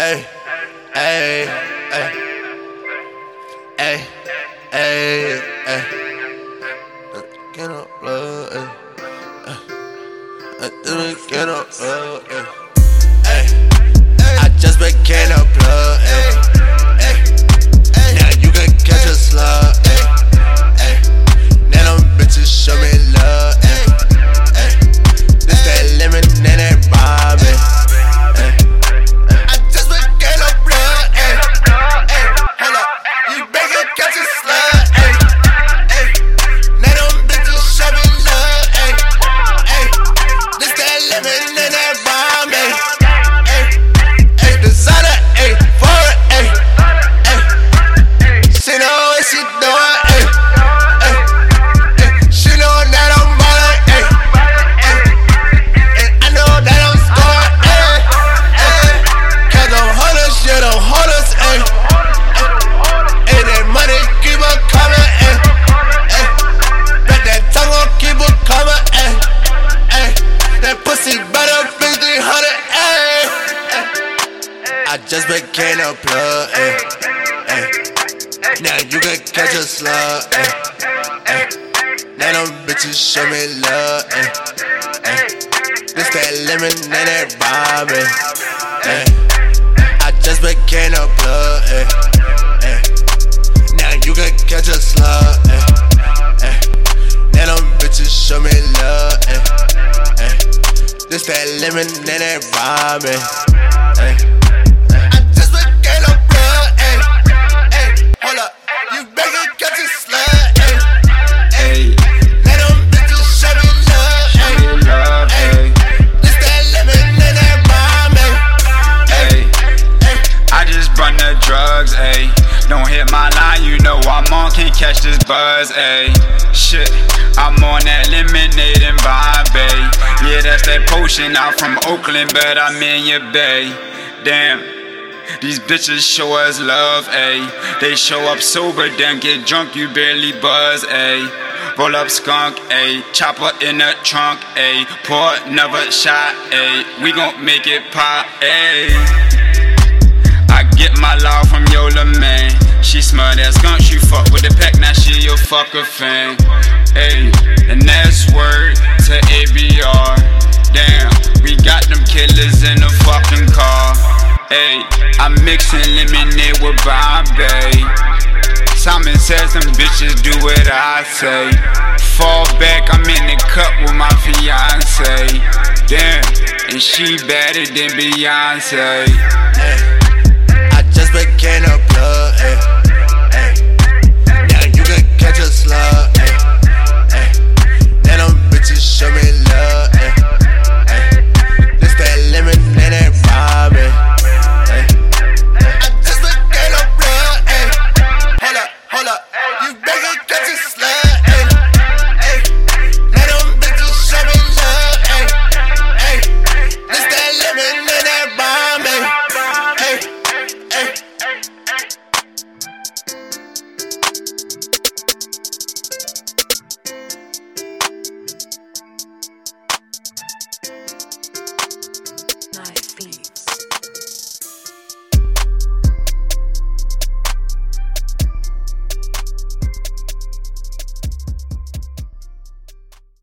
Hey, hey, hey, hey, hey, hey. Get up, hey. Eh. Eh, eh, Get up, blood, hey. Hey, I just became a a plug, ayy, ayy. Now you can catch a slug, ayy, ayy. Now them bitches show me love, ayy, ayy. This that lemon and that bomb, ayy. I just became a plug, ayy, ayy. Now you can catch a slug, ayy, ayy. Now them bitches show me love, ayy, ayy. This that lemon and that bomb, catch this buzz, ayy. Shit, I'm on that lemonade and Bombay. Yeah, that's that potion out from Oakland, but I'm in your bay. Damn. These bitches show us love, ayy. They show up sober, then get drunk, you barely buzz, ayy. Roll up skunk, ayy. Chopper in the trunk, ayy. Pour another shot, ayy. We gon' make it pop, ayy. I get my love from Yola Mane. She smell that skunk, she now a fan. Ayy, and that's word to ABR. Damn, we got them killers in the fucking car. Ayy, I'm mixing lemonade with Bombay. Simon says them bitches do what I say. Fall back, I'm in the cup with my fiance. Damn, and she better than Beyonce. ayy. I just became a speed.